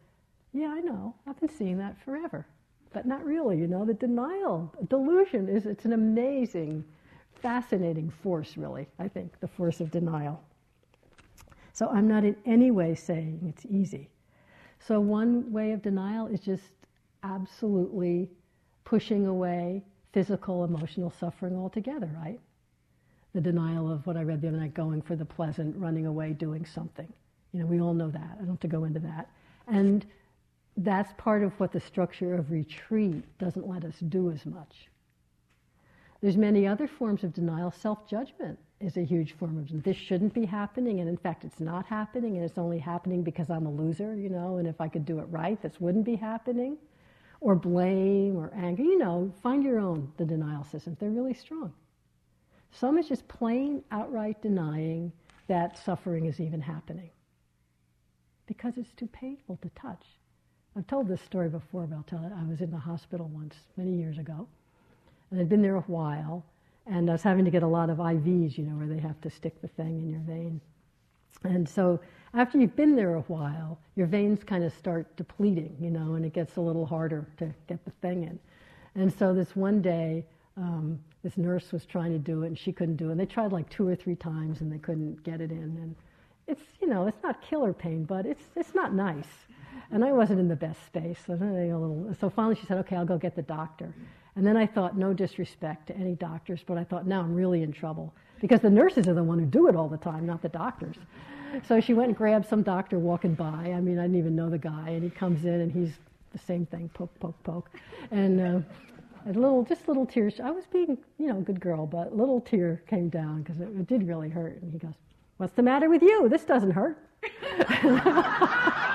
Speaker 1: yeah, I know. I've been seeing that forever. But not really, you know. The denial, delusion is, it's an amazing, fascinating force, really, I think, the force of denial. So I'm not in any way saying it's easy. So one way of denial is just absolutely pushing away physical, emotional suffering altogether, right? The denial of what I read the other night, going for the pleasant, running away, doing something. You know, we all know that. I don't have to go into that. And that's part of what the structure of retreat doesn't let us do as much. There's many other forms of denial, self-judgment is a huge form of this shouldn't be happening and in fact it's not happening and it's only happening because i'm a loser you know and if i could do it right this wouldn't be happening. Or blame or anger you know find your own the denial systems they're really strong. Some is just plain outright denying that suffering is even happening. Because it's too painful to touch. I've told this story before but i'll tell it. I was in the hospital once many years ago and i'd been there a while and I was having to get a lot of IVs, you know, where they have to stick the thing in your vein. And so after you've been there a while, your veins kind of start depleting, you know, and it gets a little harder to get the thing in. And so this one day, um, this nurse was trying to do it and she couldn't do it. And they tried like two or three times and they couldn't get it in. And it's, you know, it's not killer pain, but it's, it's not nice. And I wasn't in the best space. So, so finally she said, okay, I'll go get the doctor. And then I thought, no disrespect to any doctors, but I thought, now I'm really in trouble. Because the nurses are the one who do it all the time, not the doctors. So she went and grabbed some doctor walking by. I mean, I didn't even know the guy. And he comes in and he's the same thing, poke, poke, poke. And uh, a little, just little tears. I was being, you know, a good girl, but a little tear came down because it, it did really hurt. And he goes, "What's the matter with you? This doesn't hurt."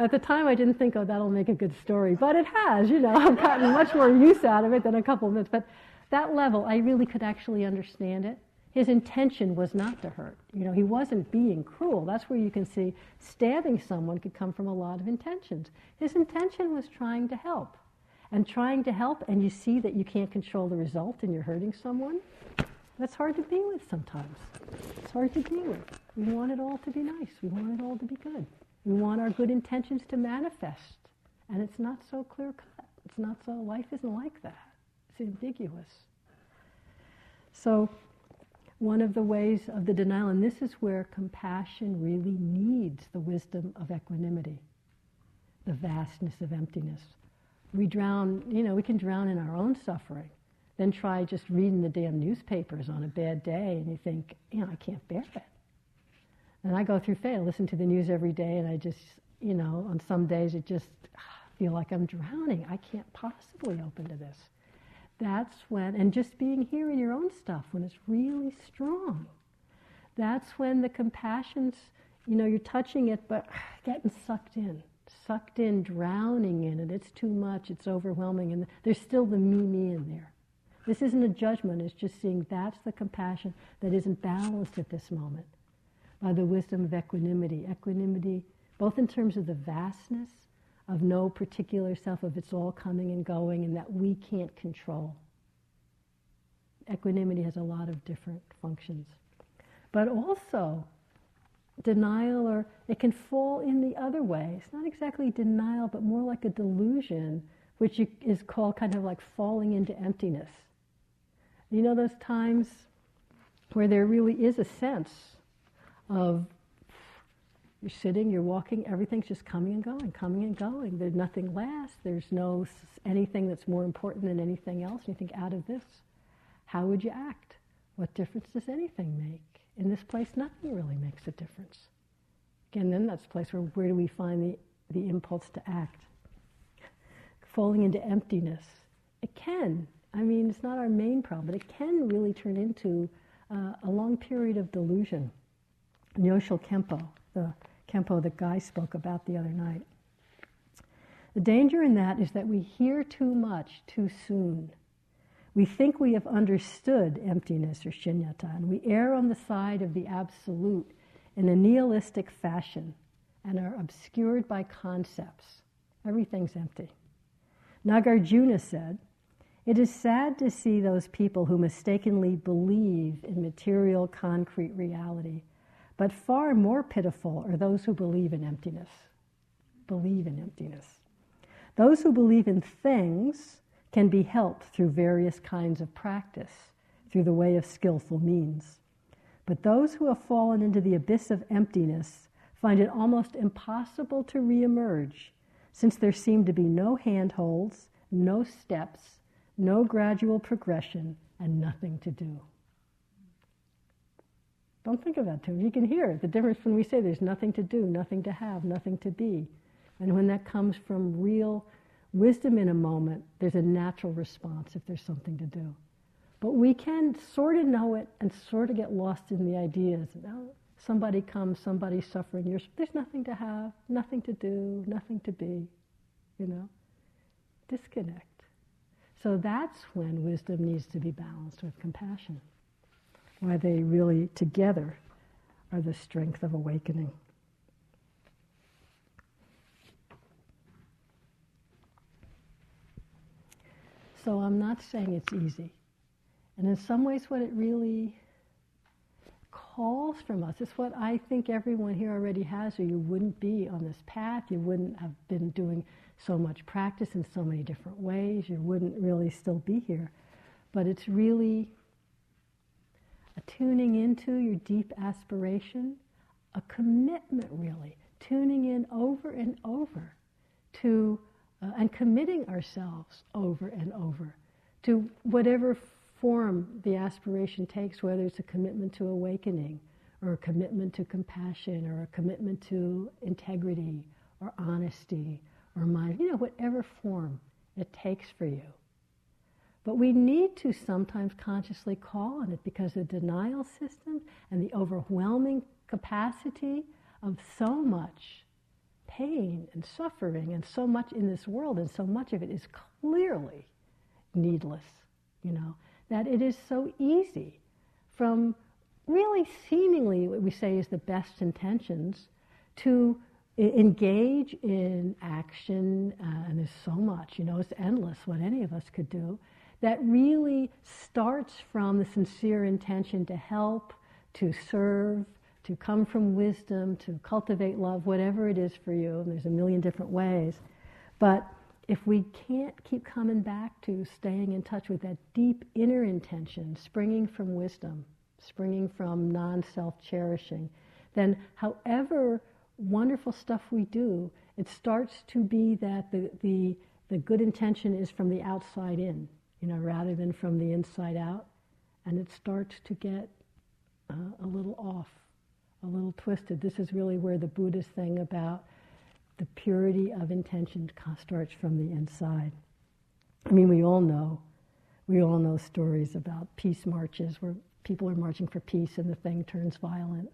Speaker 1: At the time, I didn't think, oh, that'll make a good story, but it has. You know, I've gotten much more use out of it than a couple of minutes. But that level, I really could actually understand it. His intention was not to hurt. You know, he wasn't being cruel. That's where you can see stabbing someone could come from a lot of intentions. His intention was trying to help. And trying to help, and you see that you can't control the result and you're hurting someone, that's hard to be with sometimes. It's hard to be with. We want it all to be nice. We want it all to be good. We want our good intentions to manifest. And it's not so clear cut. It's not so, life isn't like that. It's ambiguous. So, one of the ways of the denial, and this is where compassion really needs the wisdom of equanimity, the vastness of emptiness. We drown, you know, we can drown in our own suffering. Then try just reading the damn newspapers on a bad day, and you think, you know, I can't bear that. And I go through fail, listen to the news every day, and I just, you know, on some days it just ah, feel like I'm drowning. I can't possibly open to this. That's when, and just being here in your own stuff when it's really strong. That's when the compassion's, you know, you're touching it, but ah, getting sucked in, sucked in, drowning in it. It's too much, it's overwhelming, and there's still the me, me in there. This isn't a judgment, it's just seeing that's the compassion that isn't balanced at this moment by the wisdom of equanimity. Equanimity, both in terms of the vastness of no particular self, of it's all coming and going, and that we can't control. Equanimity has a lot of different functions. But also, denial, or it can fall in the other way. It's not exactly denial, but more like a delusion, which is called kind of like falling into emptiness. You know those times where there really is a sense of you're sitting, you're walking, everything's just coming and going, coming and going. There's nothing lasts. There's no anything that's more important than anything else. And you think, out of this, how would you act? What difference does anything make? In this place, nothing really makes a difference. Again, then that's the place where where do we find the, the impulse to act? Falling into emptiness. It can. I mean, it's not our main problem, but it can really turn into uh, a long period of delusion. Nyoshul Khenpo, the Khenpo that Guy spoke about the other night. The danger in that is that we hear too much too soon. We think we have understood emptiness or shunyata, and we err on the side of the absolute in a nihilistic fashion and are obscured by concepts. Everything's empty. Nagarjuna said, It is sad to see those people who mistakenly believe in material, concrete reality but far more pitiful are those who believe in emptiness. Believe in emptiness. Those who believe in things can be helped through various kinds of practice, through the way of skillful means. But those who have fallen into the abyss of emptiness find it almost impossible to reemerge, since there seem to be no handholds, no steps, no gradual progression, and nothing to do. Don't think of that too. You can hear it. the difference when we say there's nothing to do, nothing to have, nothing to be. And when that comes from real wisdom in a moment, there's a natural response if there's something to do. But we can sort of know it and sort of get lost in the ideas. Oh, somebody comes, somebody's suffering. You're, there's nothing to have, nothing to do, nothing to be. You know, disconnect. So that's when wisdom needs to be balanced with compassion why they really together are the strength of awakening. So I'm not saying it's easy. And in some ways, what it really calls from us is what I think everyone here already has, or you wouldn't be on this path. You wouldn't have been doing so much practice in so many different ways. You wouldn't really still be here. But it's really tuning into your deep aspiration, a commitment really, tuning in over and over to, uh, and committing ourselves over and over to whatever form the aspiration takes, whether it's a commitment to awakening, or a commitment to compassion, or a commitment to integrity, or honesty, or mind, you know, whatever form it takes for you. But we need to sometimes consciously call on it because the denial system and the overwhelming capacity of so much pain and suffering and so much in this world, and so much of it is clearly needless, you know, that it is so easy from really seemingly what we say is the best intentions to engage in action, uh, and there's so much, you know, it's endless what any of us could do, that really starts from the sincere intention to help, to serve, to come from wisdom, to cultivate love, whatever it is for you. And there's a million different ways. But if we can't keep coming back to staying in touch with that deep inner intention, springing from wisdom, springing from non self cherishing, then however wonderful stuff we do, it starts to be that the, the, the good intention is from the outside in, you know, rather than from the inside out. And it starts to get uh, a little off, a little twisted. This is really where the Buddhist thing about the purity of intention starts from the inside. I mean, we all know, we all know stories about peace marches where people are marching for peace and the thing turns violent,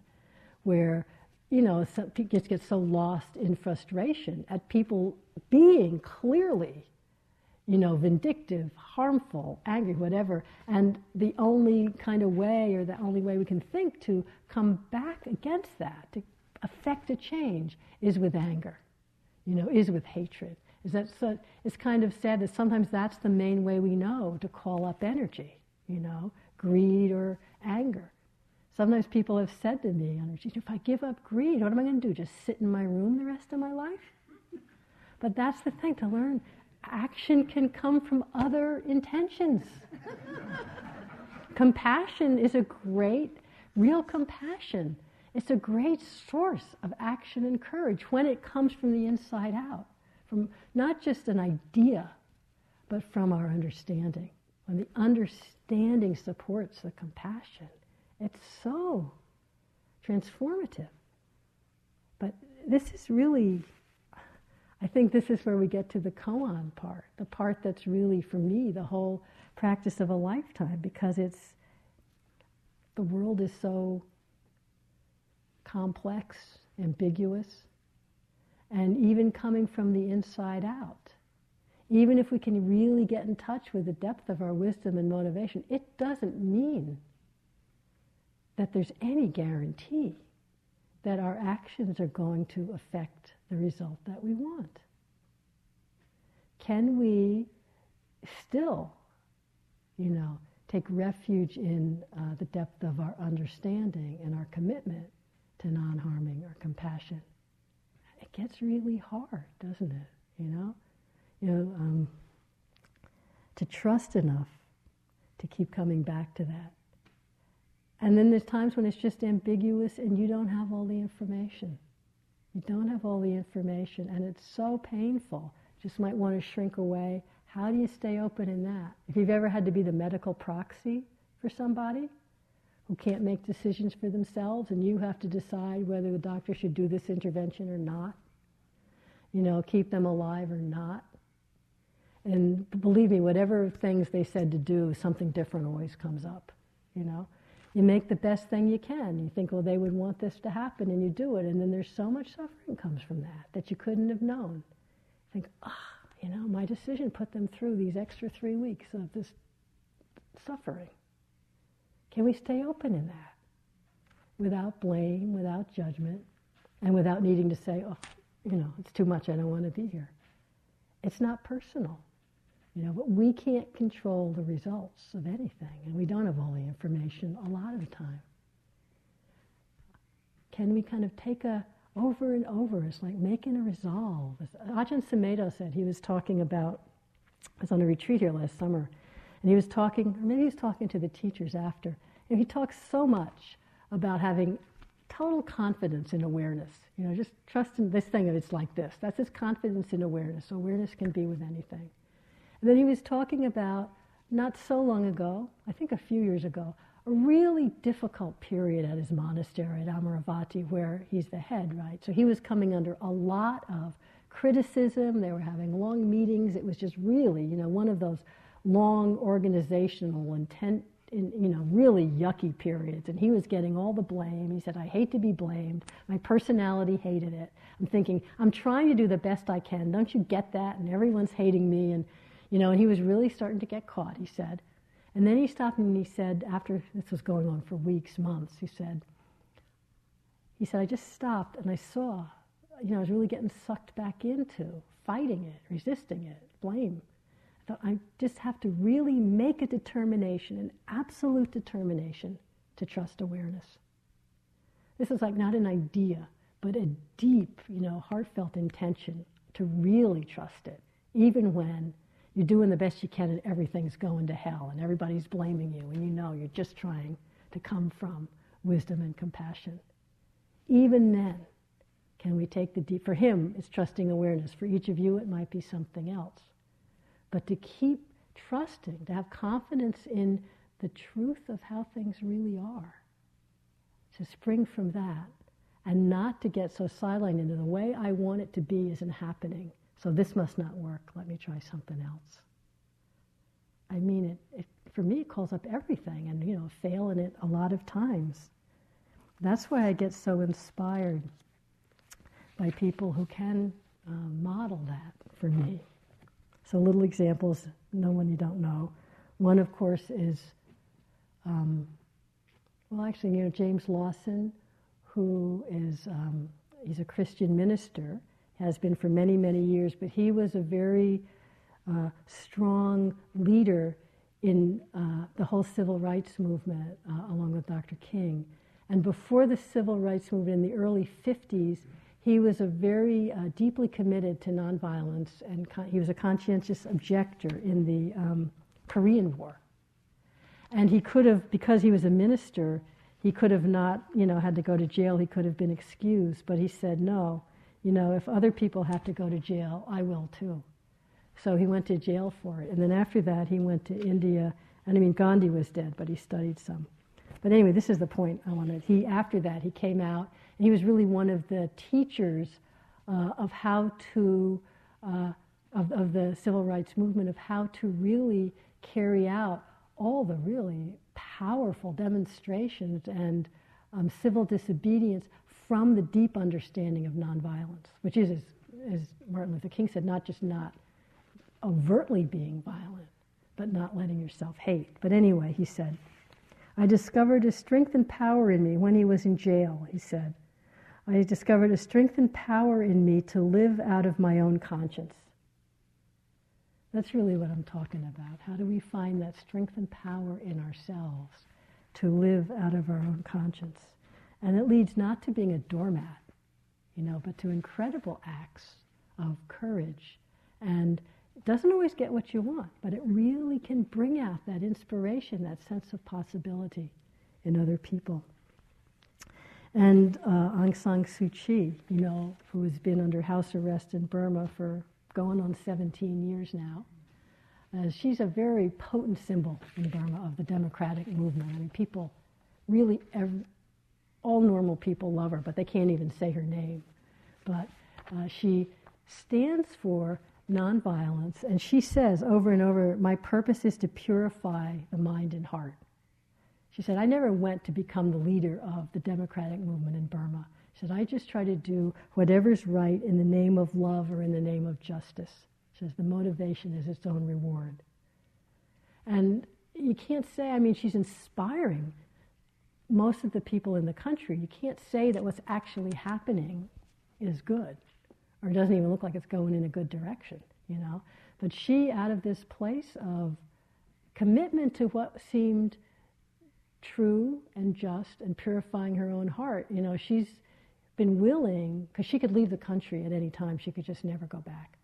Speaker 1: where you know, people just get so lost in frustration at people being clearly, you know, vindictive, harmful, angry, whatever. And the only kind of way, or the only way we can think to come back against that, to affect a change, is with anger, you know, is with hatred. Is that so, it's kind of sad that sometimes that's the main way we know to call up energy, you know, greed or anger. Sometimes people have said to me, if I give up greed, what am I going to do? Just sit in my room the rest of my life? But that's the thing to learn. Action can come from other intentions. compassion is a great, real compassion. It's a great source of action and courage when it comes from the inside out, from not just an idea, but from our understanding. When the understanding supports the compassion. It's so transformative. But this is really, I think this is where we get to the koan part, the part that's really, for me, the whole practice of a lifetime, because it's, the world is so complex, ambiguous, and even coming from the inside out. Even if we can really get in touch with the depth of our wisdom and motivation, it doesn't mean that there's any guarantee that our actions are going to affect the result that we want. Can we still, you know, take refuge in uh, the depth of our understanding and our commitment to non-harming or compassion? It gets really hard, doesn't it? You know, you know, um, to trust enough to keep coming back to that and then there's times when it's just ambiguous and you don't have all the information. You don't have all the information and it's so painful. Just might want to shrink away. How do you stay open in that? If you've ever had to be the medical proxy for somebody who can't make decisions for themselves and you have to decide whether the doctor should do this intervention or not, you know, keep them alive or not. And believe me, whatever things they said to do, something different always comes up, you know you make the best thing you can. You think, well, they would want this to happen, and you do it. And then there's so much suffering comes from that that you couldn't have known. think, ah, oh, you know, my decision put them through these extra three weeks of this suffering. Can we stay open in that without blame, without judgment, and without needing to say, oh, you know, it's too much, I don't want to be here? It's not personal. You know, but we can't control the results of anything, and we don't have all the information a lot of the time. Can we kind of take a over and over? It's like making a resolve. As Ajahn Sumedho said, he was talking about, I was on a retreat here last summer, and he was talking, or maybe he was talking to the teachers after, and he talks so much about having total confidence in awareness. You know, just trust in this thing that it's like this. That's his confidence in awareness. Awareness can be with anything. And then he was talking about, not so long ago, I think a few years ago, a really difficult period at his monastery at Amaravati where he's the head, right? So he was coming under a lot of criticism. They were having long meetings. It was just really, you know, one of those long organizational intent, in, you know, really yucky periods. And he was getting all the blame. He said, I hate to be blamed. My personality hated it. I'm thinking, I'm trying to do the best I can. Don't you get that? And everyone's hating me. And, you know, and he was really starting to get caught, he said. And then he stopped and he said, after this was going on for weeks, months, he said, he said, I just stopped and I saw, you know, I was really getting sucked back into fighting it, resisting it, blame. I thought, I just have to really make a determination, an absolute determination to trust awareness. This is like not an idea, but a deep, you know, heartfelt intention to really trust it, even when you're doing the best you can and everything's going to hell and everybody's blaming you and you know you're just trying to come from wisdom and compassion. Even then, can we take the deep, for him, it's trusting awareness. For each of you, it might be something else. But to keep trusting, to have confidence in the truth of how things really are, to spring from that, and not to get so sidelined into the way I want it to be isn't happening. So this must not work. Let me try something else. I mean, it, it, for me, it calls up everything and, you know, fail in it a lot of times. That's why I get so inspired by people who can uh, model that for me. So, little examples, no one you don't know. One, of course, is, um, well, actually, you know, James Lawson, who is, um, he's a Christian minister, has been for many, many years, but he was a very uh, strong leader in uh, the whole civil rights movement, uh, along with Dr. King. And before the civil rights movement in the early 50s, he was a very uh, deeply committed to nonviolence, and con- he was a conscientious objector in the um, Korean War. And he could have, because he was a minister, he could have not, you know, had to go to jail. He could have been excused, but he said, no, you know, if other people have to go to jail, I will too. So he went to jail for it. And then after that, he went to India. And I mean, Gandhi was dead, but he studied some. But anyway, this is the point I wanted. He, after that, he came out, and he was really one of the teachers uh, of how to, uh, of, of the civil rights movement, of how to really carry out all the really powerful demonstrations and um, civil disobedience from the deep understanding of nonviolence, which is, as, as Martin Luther King said, not just not overtly being violent, but not letting yourself hate. But anyway, he said, I discovered a strength and power in me when he was in jail, he said. I discovered a strength and power in me to live out of my own conscience. That's really what I'm talking about. How do we find that strength and power in ourselves to live out of our own conscience? And it leads not to being a doormat, you know, but to incredible acts of courage. And it doesn't always get what you want, but it really can bring out that inspiration, that sense of possibility in other people. And uh, Aung San Suu Kyi, you know, who has been under house arrest in Burma for going on 17 years now, uh, she's a very potent symbol in Burma of the democratic movement. I mean, people really, every, all normal people love her, but they can't even say her name. But uh, she stands for nonviolence, and she says over and over, My purpose is to purify the mind and heart. She said, I never went to become the leader of the democratic movement in Burma. She said, I just try to do whatever's right in the name of love or in the name of justice. She says, the motivation is its own reward. And you can't say, I mean, she's inspiring most of the people in the country, you can't say that what's actually happening is good or doesn't even look like it's going in a good direction, you know. But she, out of this place of commitment to what seemed true and just and purifying her own heart, you know, she's been willing, because she could leave the country at any time, she could just never go back.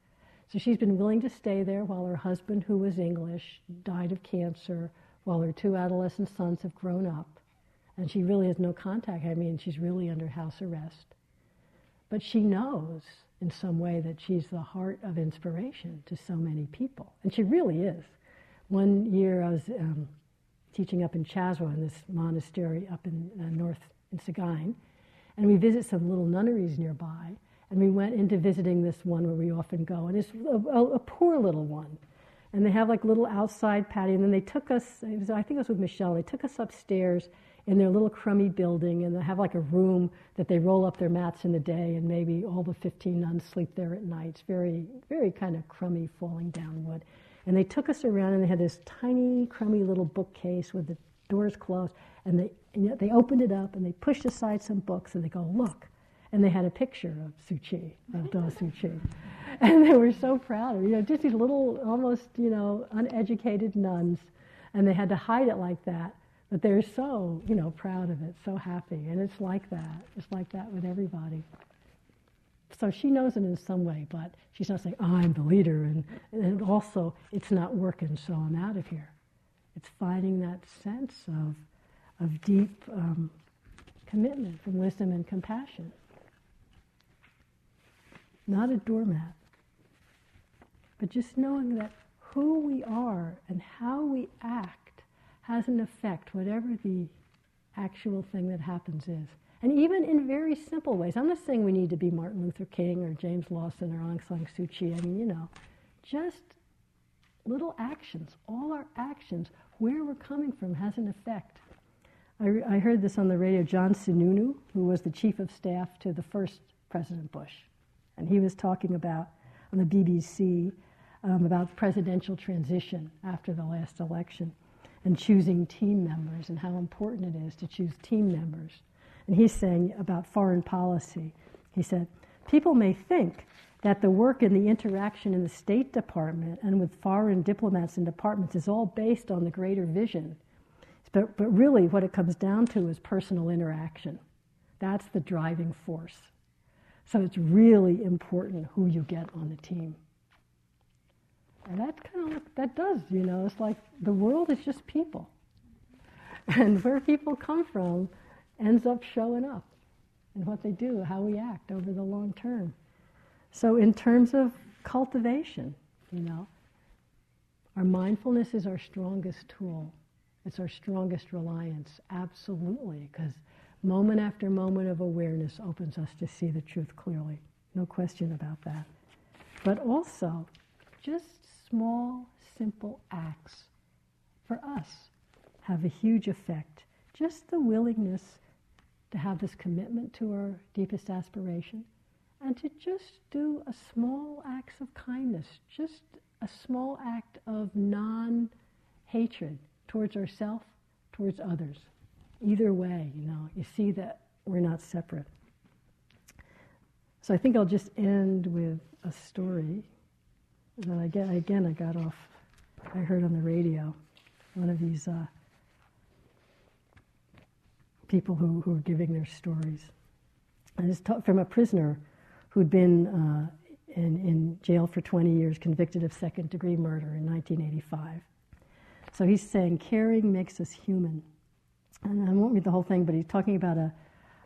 Speaker 1: So she's been willing to stay there while her husband, who was English, died of cancer, while her two adolescent sons have grown up and she really has no contact. I mean, she's really under house arrest. But she knows in some way that she's the heart of inspiration to so many people. And she really is. One year I was um, teaching up in Chaswa in this monastery up in uh, north in Sagaing, and we visit some little nunneries nearby. And we went into visiting this one where we often go, and it's a, a, a poor little one. And they have like little outside patio, and then they took us, was, I think it was with Michelle, they took us upstairs in their little crummy building, and they have like a room that they roll up their mats in the day, and maybe all the 15 nuns sleep there at night. It's very, very kind of crummy, falling down wood. And they took us around, and they had this tiny, crummy little bookcase with the doors closed, and they, and they opened it up, and they pushed aside some books, and they go, look. And they had a picture of Suu Kyi, of Daw Suu Kyi. And they were so proud of. You know, just these little, almost, you know, uneducated nuns. And they had to hide it like that but they're so, you know, proud of it, so happy. And it's like that. It's like that with everybody. So she knows it in some way, but she's not saying, I'm the leader. And, and also, it's not working, so I'm out of here. It's finding that sense of, of deep um, commitment from wisdom and compassion. Not a doormat, but just knowing that who we are and how we act has an effect, whatever the actual thing that happens is. And even in very simple ways. I'm not saying we need to be Martin Luther King or James Lawson or Aung San Suu Kyi. I mean, you know, just little actions, all our actions, where we're coming from has an effect. I, re- I heard this on the radio. John Sununu, who was the chief of staff to the first President Bush, and he was talking about on the BBC um, about presidential transition after the last election and choosing team members and how important it is to choose team members. And he's saying about foreign policy, he said, people may think that the work and the interaction in the State Department and with foreign diplomats and departments is all based on the greater vision. But, but really, what it comes down to is personal interaction. That's the driving force. So it's really important who you get on the team. And that kind of that does, you know, it's like the world is just people. And where people come from ends up showing up in what they do, how we act over the long term. So in terms of cultivation, you know, our mindfulness is our strongest tool. It's our strongest reliance, absolutely, because moment after moment of awareness opens us to see the truth clearly. No question about that. But also, just small, simple acts for us have a huge effect. Just the willingness to have this commitment to our deepest aspiration and to just do a small acts of kindness, just a small act of non hatred towards ourselves, towards others. Either way, you know, you see that we're not separate. So I think I'll just end with a story then again, again, I got off. I heard on the radio one of these uh, people who, who were giving their stories. And it's from a prisoner who'd been uh, in, in jail for 20 years, convicted of second degree murder in 1985. So he's saying caring makes us human. And I won't read the whole thing, but he's talking about a,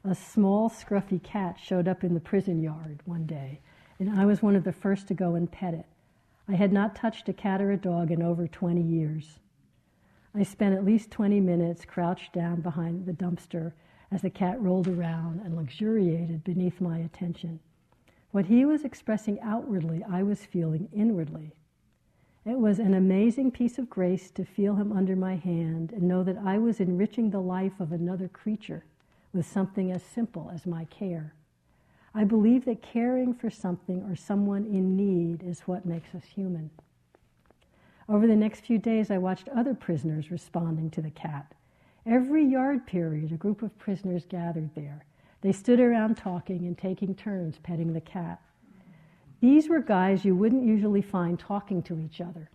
Speaker 1: a small, scruffy cat showed up in the prison yard one day. And I was one of the first to go and pet it. I had not touched a cat or a dog in over 20 years. I spent at least 20 minutes crouched down behind the dumpster as the cat rolled around and luxuriated beneath my attention. What he was expressing outwardly, I was feeling inwardly. It was an amazing piece of grace to feel him under my hand and know that I was enriching the life of another creature with something as simple as my care. I believe that caring for something or someone in need is what makes us human. Over the next few days, I watched other prisoners responding to the cat. Every yard period, a group of prisoners gathered there. They stood around talking and taking turns petting the cat. These were guys you wouldn't usually find talking to each other.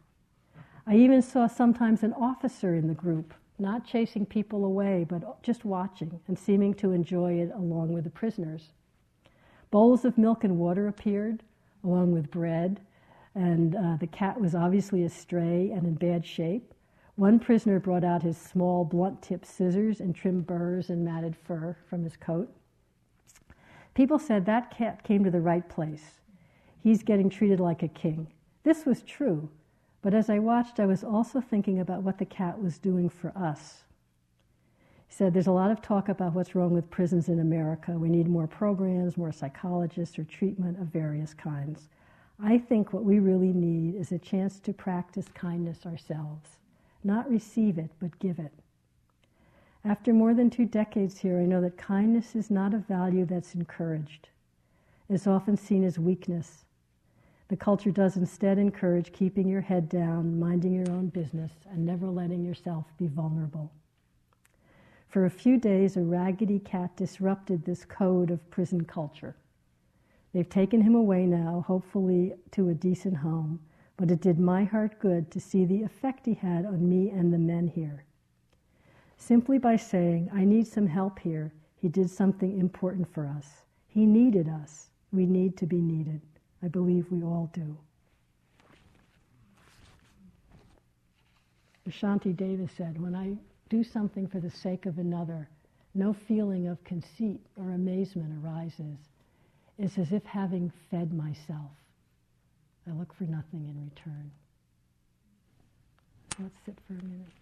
Speaker 1: I even saw sometimes an officer in the group, not chasing people away, but just watching and seeming to enjoy it along with the prisoners. Bowls of milk and water appeared, along with bread, and uh, the cat was obviously astray and in bad shape. One prisoner brought out his small, blunt tipped scissors and trimmed burrs and matted fur from his coat. People said that cat came to the right place. He's getting treated like a king. This was true, but as I watched, I was also thinking about what the cat was doing for us. He said, There's a lot of talk about what's wrong with prisons in America. We need more programs, more psychologists, or treatment of various kinds. I think what we really need is a chance to practice kindness ourselves, not receive it, but give it. After more than two decades here, I know that kindness is not a value that's encouraged. It's often seen as weakness. The culture does instead encourage keeping your head down, minding your own business, and never letting yourself be vulnerable. For a few days, a raggedy cat disrupted this code of prison culture. They've taken him away now, hopefully to a decent home, but it did my heart good to see the effect he had on me and the men here. Simply by saying, I need some help here, he did something important for us. He needed us. We need to be needed. I believe we all do. As Shantideva said, When I do something for the sake of another, no feeling of conceit or amazement arises. It's as if having fed myself. I look for nothing in return. Let's sit for a minute.